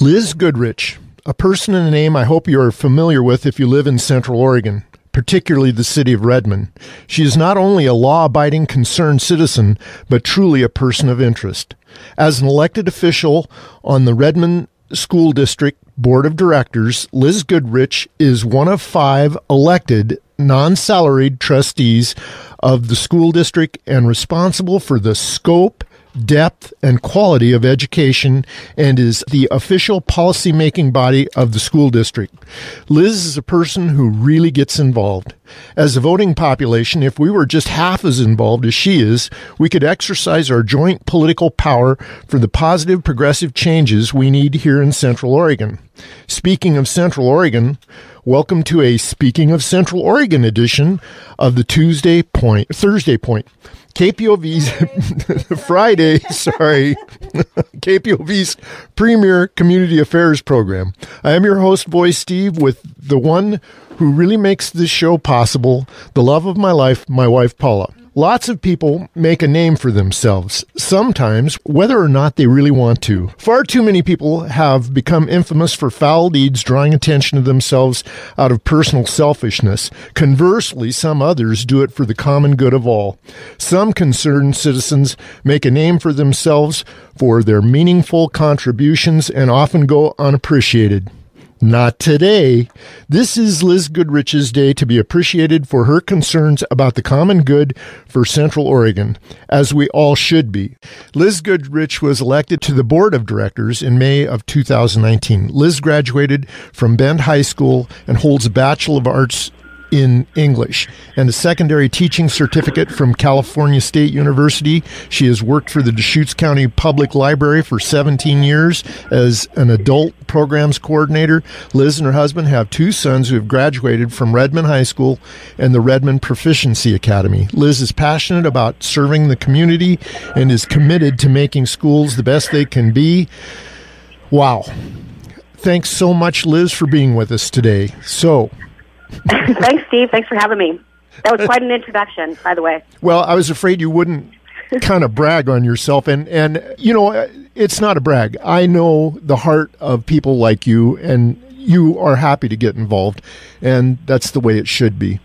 Liz Goodrich, a person and a name I hope you are familiar with if you live in Central Oregon, particularly the city of Redmond. She is not only a law abiding, concerned citizen, but truly a person of interest. As an elected official on the Redmond School District Board of Directors, Liz Goodrich is one of five elected non salaried trustees of the school district and responsible for the scope depth and quality of education and is the official policy-making body of the school district. Liz is a person who really gets involved. As a voting population, if we were just half as involved as she is, we could exercise our joint political power for the positive progressive changes we need here in Central Oregon. Speaking of Central Oregon, welcome to a Speaking of Central Oregon edition of the Tuesday Point, Thursday Point. KPOV's Friday, sorry, KPOV's premier community affairs program. I am your host, Boy Steve, with the one who really makes this show possible, the love of my life, my wife, Paula. Lots of people make a name for themselves, sometimes whether or not they really want to. Far too many people have become infamous for foul deeds drawing attention to themselves out of personal selfishness. Conversely, some others do it for the common good of all. Some concerned citizens make a name for themselves for their meaningful contributions and often go unappreciated. Not today. This is Liz Goodrich's day to be appreciated for her concerns about the common good for Central Oregon, as we all should be. Liz Goodrich was elected to the board of directors in May of 2019. Liz graduated from Bend High School and holds a Bachelor of Arts in English and a secondary teaching certificate from California State University. She has worked for the Deschutes County Public Library for 17 years as an adult programs coordinator. Liz and her husband have two sons who have graduated from Redmond High School and the Redmond Proficiency Academy. Liz is passionate about serving the community and is committed to making schools the best they can be. Wow. Thanks so much, Liz, for being with us today. So, Thanks, Steve. Thanks for having me. That was quite an introduction, by the way. Well, I was afraid you wouldn't kind of brag on yourself and and you know it's not a brag i know the heart of people like you and you are happy to get involved and that's the way it should be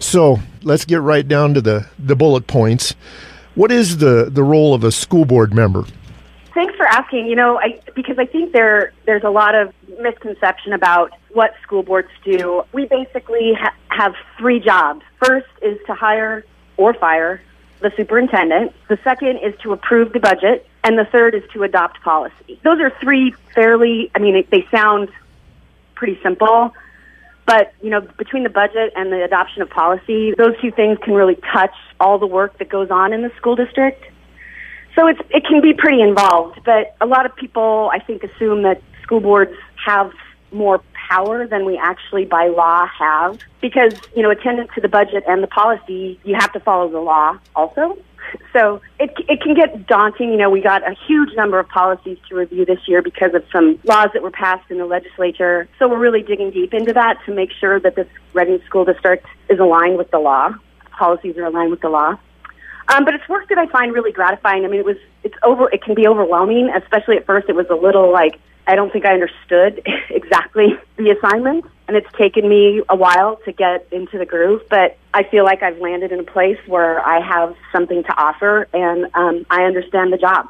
so let's get right down to the the bullet points what is the the role of a school board member thanks for asking you know i because i think there there's a lot of misconception about what school boards do. We basically ha- have three jobs. First is to hire or fire the superintendent. The second is to approve the budget. And the third is to adopt policy. Those are three fairly, I mean, they sound pretty simple, but, you know, between the budget and the adoption of policy, those two things can really touch all the work that goes on in the school district. So it's, it can be pretty involved, but a lot of people, I think, assume that school boards have more power than we actually by law have because you know attendant to the budget and the policy you have to follow the law also. So it it can get daunting. You know we got a huge number of policies to review this year because of some laws that were passed in the legislature. So we're really digging deep into that to make sure that this Redmond school district is aligned with the law policies are aligned with the law um, but it's work that I find really gratifying. I mean, it was it's over. It can be overwhelming, especially at first. It was a little like I don't think I understood exactly the assignment, and it's taken me a while to get into the groove. But I feel like I've landed in a place where I have something to offer, and um, I understand the job.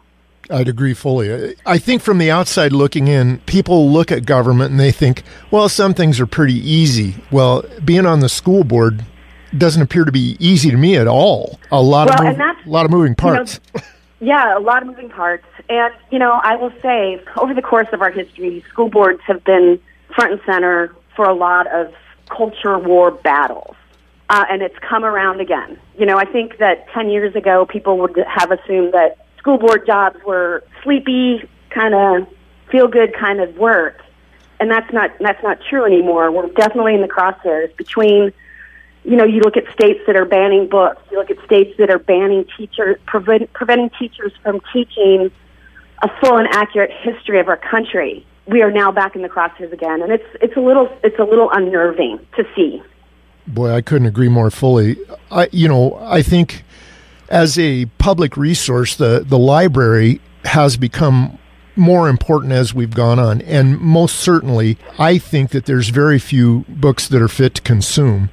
I'd agree fully. I think from the outside looking in, people look at government and they think, well, some things are pretty easy. Well, being on the school board doesn't appear to be easy to me at all. A lot well, of a lot of moving parts. You know, yeah, a lot of moving parts. And, you know, I will say, over the course of our history, school boards have been front and center for a lot of culture war battles. Uh, and it's come around again. You know, I think that 10 years ago, people would have assumed that school board jobs were sleepy, kind of feel good kind of work. And that's not, that's not true anymore. We're definitely in the crosshairs between you know, you look at states that are banning books. You look at states that are banning teachers, prevent, preventing teachers from teaching a full and accurate history of our country. We are now back in the crosshairs again, and it's it's a little it's a little unnerving to see. Boy, I couldn't agree more fully. I you know I think as a public resource, the the library has become more important as we've gone on. And most certainly, I think that there's very few books that are fit to consume.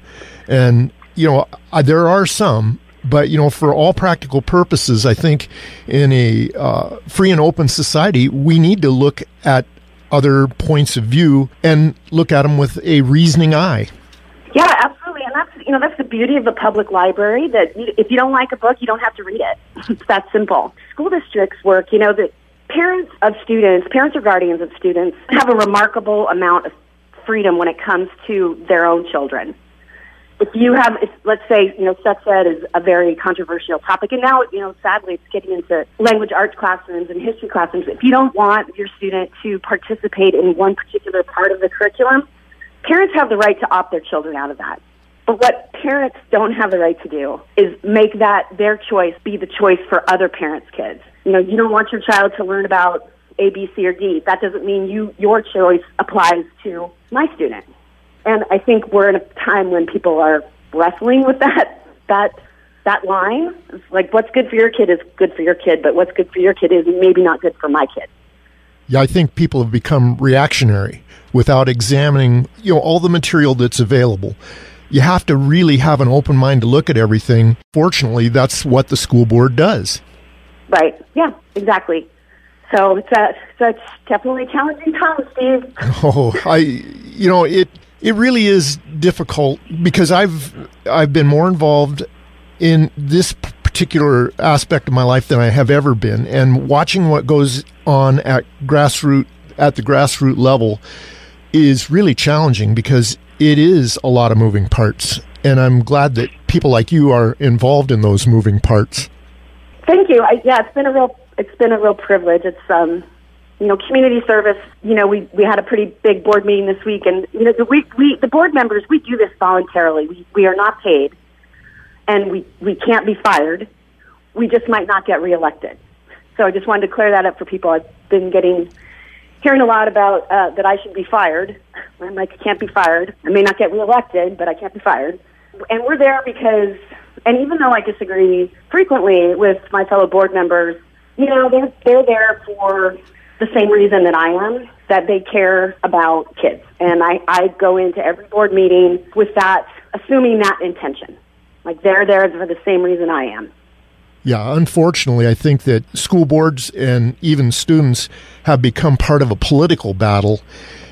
And, you know, there are some, but, you know, for all practical purposes, I think in a uh, free and open society, we need to look at other points of view and look at them with a reasoning eye. Yeah, absolutely. And that's, you know, that's the beauty of the public library that if you don't like a book, you don't have to read it. It's that simple. School districts work, you know, that parents of students, parents or guardians of students have a remarkable amount of freedom when it comes to their own children. If you have, if, let's say, you know, sex ed is a very controversial topic, and now, you know, sadly, it's getting into language arts classrooms and history classrooms. If you don't want your student to participate in one particular part of the curriculum, parents have the right to opt their children out of that. But what parents don't have the right to do is make that their choice be the choice for other parents' kids. You know, you don't want your child to learn about A, B, C, or D. That doesn't mean you your choice applies to my student. And I think we're in a time when people are wrestling with that that that line. It's like what's good for your kid is good for your kid, but what's good for your kid is maybe not good for my kid. Yeah, I think people have become reactionary without examining, you know, all the material that's available you have to really have an open mind to look at everything. Fortunately, that's what the school board does. Right. Yeah, exactly. So it's a, so it's definitely challenging time, Steve. Oh, I, you know, it, it really is difficult because I've, I've been more involved in this particular aspect of my life than I have ever been. And watching what goes on at grassroots, at the grassroots level is really challenging because it is a lot of moving parts. And I'm glad that people like you are involved in those moving parts. Thank you. I, yeah, it's been a real it's been a real privilege. It's um, you know, community service. You know, we we had a pretty big board meeting this week, and you know, the we we the board members we do this voluntarily. We we are not paid, and we we can't be fired. We just might not get reelected. So I just wanted to clear that up for people. I've been getting hearing a lot about uh, that I should be fired. I'm like, I can't be fired. I may not get reelected, but I can't be fired. And we're there because, and even though I disagree frequently with my fellow board members, you know, they're they're there for the same reason that I am, that they care about kids. And I, I go into every board meeting with that, assuming that intention. Like they're there for the same reason I am. Yeah, unfortunately, I think that school boards and even students have become part of a political battle.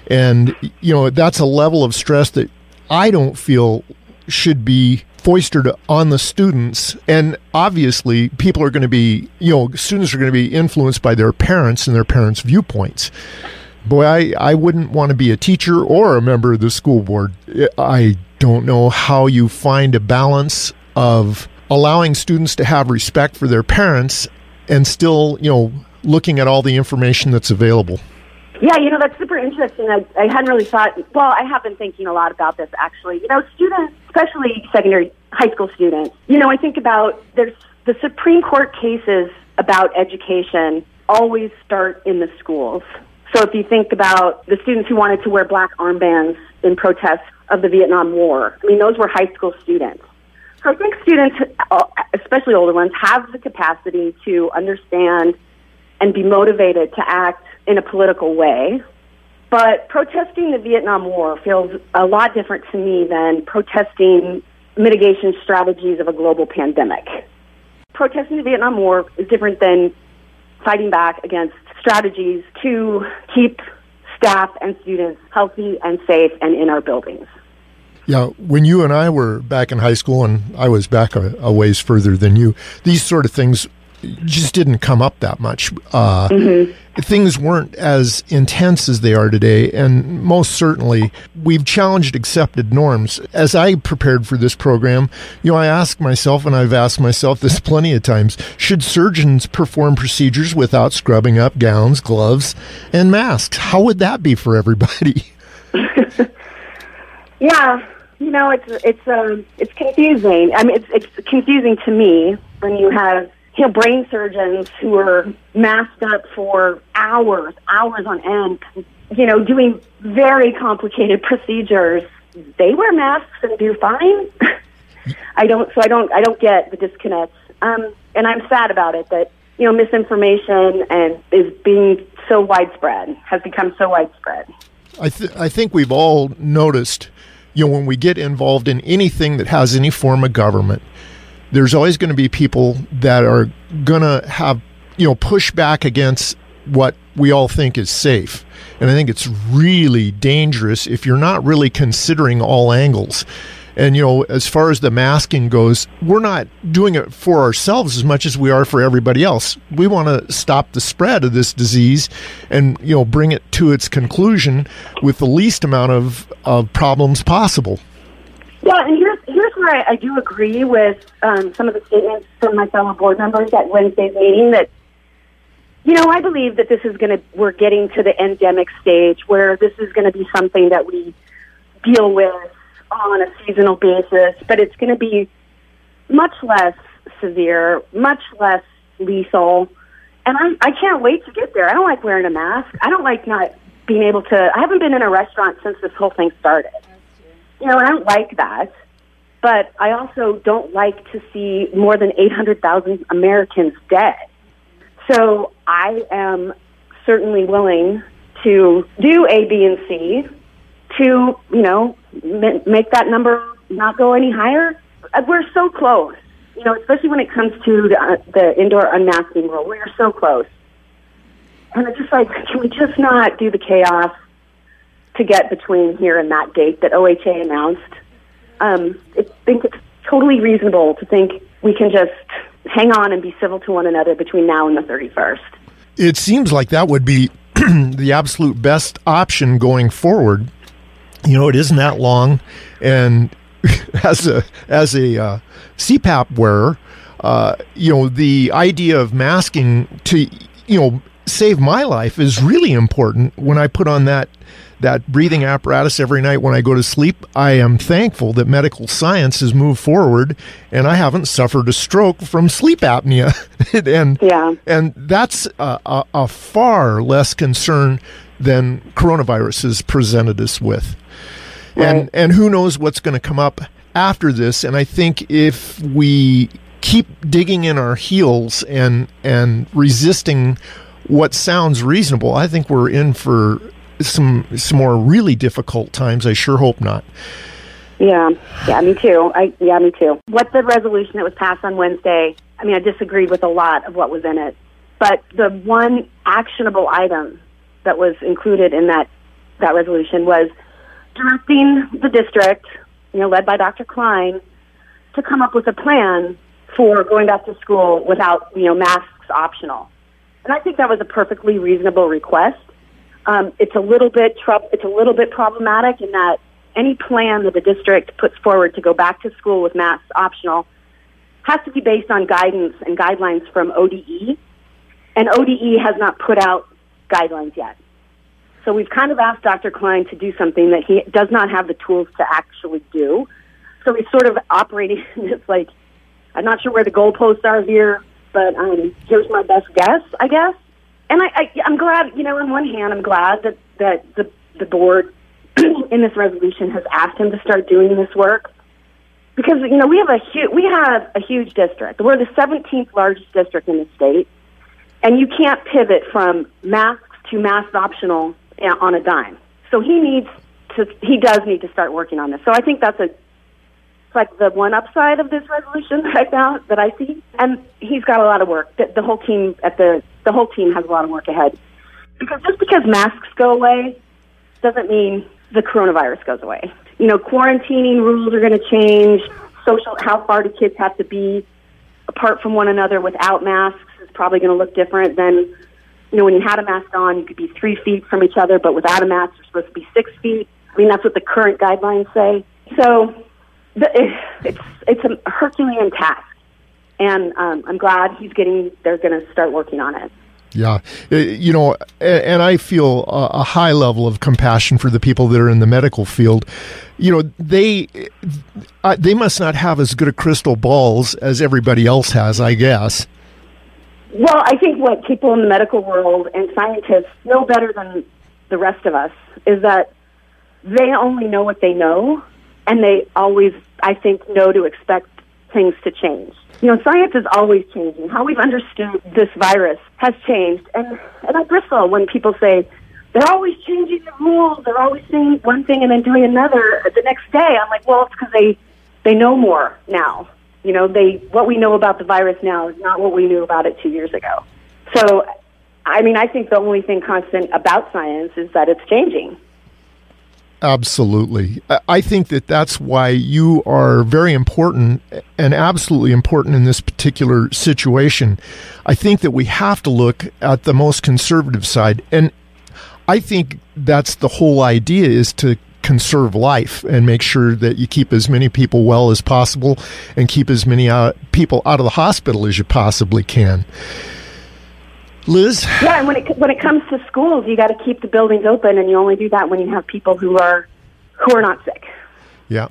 And, you know, that's a level of stress that I don't feel should be foisted on the students. And obviously, people are going to be, you know, students are going to be influenced by their parents and their parents' viewpoints. Boy, I, I wouldn't want to be a teacher or a member of the school board. I don't know how you find a balance of allowing students to have respect for their parents and still, you know, looking at all the information that's available. Yeah, you know, that's super interesting. I, I hadn't really thought, well, I have been thinking a lot about this actually. You know, students, especially secondary high school students, you know, I think about there's the Supreme Court cases about education always start in the schools. So if you think about the students who wanted to wear black armbands in protest of the Vietnam War, I mean, those were high school students. So I think students, uh, especially older ones, have the capacity to understand and be motivated to act in a political way. But protesting the Vietnam War feels a lot different to me than protesting mitigation strategies of a global pandemic. Protesting the Vietnam War is different than fighting back against strategies to keep staff and students healthy and safe and in our buildings. Yeah, when you and I were back in high school, and I was back a, a ways further than you, these sort of things just didn't come up that much. Uh, mm-hmm. Things weren't as intense as they are today, and most certainly we've challenged accepted norms. As I prepared for this program, you know, I asked myself, and I've asked myself this plenty of times: Should surgeons perform procedures without scrubbing up gowns, gloves, and masks? How would that be for everybody? yeah, you know, it's it's um it's confusing. I mean, it's it's confusing to me when you have you know brain surgeons who are masked up for hours, hours on end, you know, doing very complicated procedures. They wear masks and do fine. I don't. So I don't. I don't get the disconnect. Um, and I'm sad about it. That you know, misinformation and is being so widespread, has become so widespread. I, th- I think we've all noticed, you know, when we get involved in anything that has any form of government, there's always going to be people that are going to have, you know, push back against what we all think is safe. And I think it's really dangerous if you're not really considering all angles. And, you know, as far as the masking goes, we're not doing it for ourselves as much as we are for everybody else. We want to stop the spread of this disease and, you know, bring it to its conclusion with the least amount of, of problems possible. Yeah, and here's, here's where I, I do agree with um, some of the statements from my fellow board members at Wednesday's meeting that you know, I believe that this is going to, we're getting to the endemic stage where this is going to be something that we deal with on a seasonal basis, but it's going to be much less severe, much less lethal. And I, I can't wait to get there. I don't like wearing a mask. I don't like not being able to, I haven't been in a restaurant since this whole thing started. You know, and I don't like that. But I also don't like to see more than 800,000 Americans dead. So I am certainly willing to do A, B, and C to, you know, make that number not go any higher. Uh, we're so close, you know, especially when it comes to the, uh, the indoor unmasking rule. We are so close. And it's just like, can we just not do the chaos to get between here and that date that OHA announced? Um, I think it's totally reasonable to think we can just hang on and be civil to one another between now and the 31st. It seems like that would be the absolute best option going forward. You know, it isn't that long, and as a as a uh, CPAP wearer, uh, you know, the idea of masking to you know save my life is really important when I put on that that breathing apparatus every night when I go to sleep. I am thankful that medical science has moved forward and I haven't suffered a stroke from sleep apnea. and yeah. and that's a, a, a, far less concern than coronavirus has presented us with. Right. And and who knows what's going to come up after this and I think if we keep digging in our heels and and resisting what sounds reasonable, I think we're in for some some more really difficult times. I sure hope not. Yeah, yeah, me too. I yeah, me too. What the resolution that was passed on Wednesday? I mean, I disagreed with a lot of what was in it, but the one actionable item that was included in that that resolution was directing the district, you know, led by Dr. Cline, to come up with a plan for going back to school without, you know, masks optional. And I think that was a perfectly reasonable request. Um, it's a little bit tr- it's a little bit problematic in that any plan that the district puts forward to go back to school with masks optional has to be based on guidance and guidelines from ODE, and ODE has not put out guidelines yet. So we've kind of asked Dr. Cline to do something that he does not have the tools to actually do. So he's sort of operating in this like I'm not sure where the goalposts are here, but um, here's my best guess, I guess and I, I, I'm glad, you know, on one hand, I'm glad that, that the, the board in this resolution has asked him to start doing this work because, you know, we have a huge, we have a huge district. We're the 17th largest district in the state, and you can't pivot from masks to mask optional eh, on a dime. So he needs to, he does need to start working on this. So I think that's a, like the one upside of this resolution right now that I see. And he's got a lot of work. The, the whole team at the the whole team has a lot of work ahead. Because just because masks go away doesn't mean the coronavirus goes away. You know, quarantining rules are going to change. Social, how far do kids have to be apart from one another without masks is probably going to look different than, you know, when you had a mask on, you could be three feet from each other, but without a mask, you're supposed to be six feet. I mean, that's what the current guidelines say. So the, it's it's a Herculean task and um, I'm glad he's getting. They're going to start working on it. Yeah, uh, you know, and I feel a high level of compassion for the people that are in the medical field. You know, they uh, they must not have as good a crystal balls as everybody else has, I guess. Well, I think what people in the medical world and scientists know better than the rest of us is that they only know what they know, and they always, I think, know to expect things to change. You know, science is always changing. How we've understood this virus has changed. And, and I bristle when people say, they're always changing the rules. They're always saying one thing and then doing another the next day. I'm like, well, it's because they, they know more now. You know, they, what we know about the virus now is not what we knew about it two years ago. So, I mean, I think the only thing constant about science is that it's changing. Absolutely. I think that that's why you are very important and absolutely important in this particular situation. I think that we have to look at the most conservative side. And I think that's the whole idea is to conserve life and make sure that you keep as many people well as possible and keep as many uh, people out of the hospital as you possibly can. Liz? Yeah, and when it when it comes to schools, you got to keep the buildings open, and you only do that when you have people who are who are not sick. Yeah.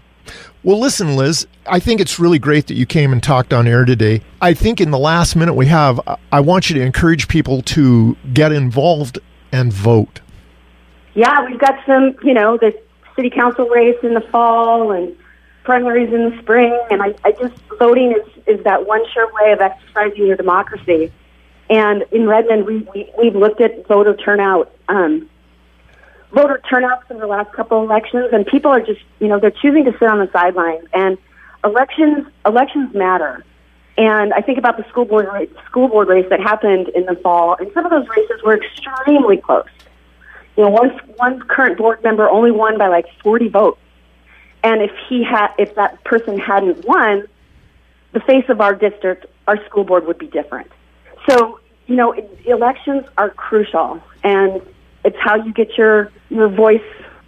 Well, listen, Liz, I think it's really great that you came and talked on air today. I think in the last minute we have, I want you to encourage people to get involved and vote. Yeah, we've got some, you know, the city council race in the fall and primaries in the spring, and I, I just voting is is that one sure way of exercising your democracy. And in Redmond, we, we we've looked at voter turnout, um, voter turnouts in the last couple elections, and people are just you know they're choosing to sit on the sidelines. And elections elections matter. And I think about the school board race, school board race that happened in the fall, and some of those races were extremely close. You know, one one current board member only won by like forty votes, and if he had, if that person hadn't won, the face of our district, our school board would be different. So, you know, elections are crucial, and it's how you get your your voice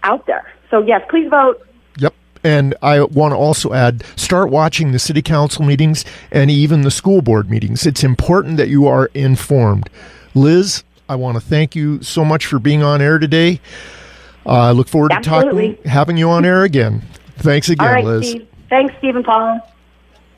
out there. So, yes, please vote. Yep. And I want to also add start watching the city council meetings and even the school board meetings. It's important that you are informed. Liz, I want to thank you so much for being on air today. Uh, I look forward Absolutely. to talking, having you on air again. Thanks again, right, Liz. Steve. Thanks, Stephen Paul.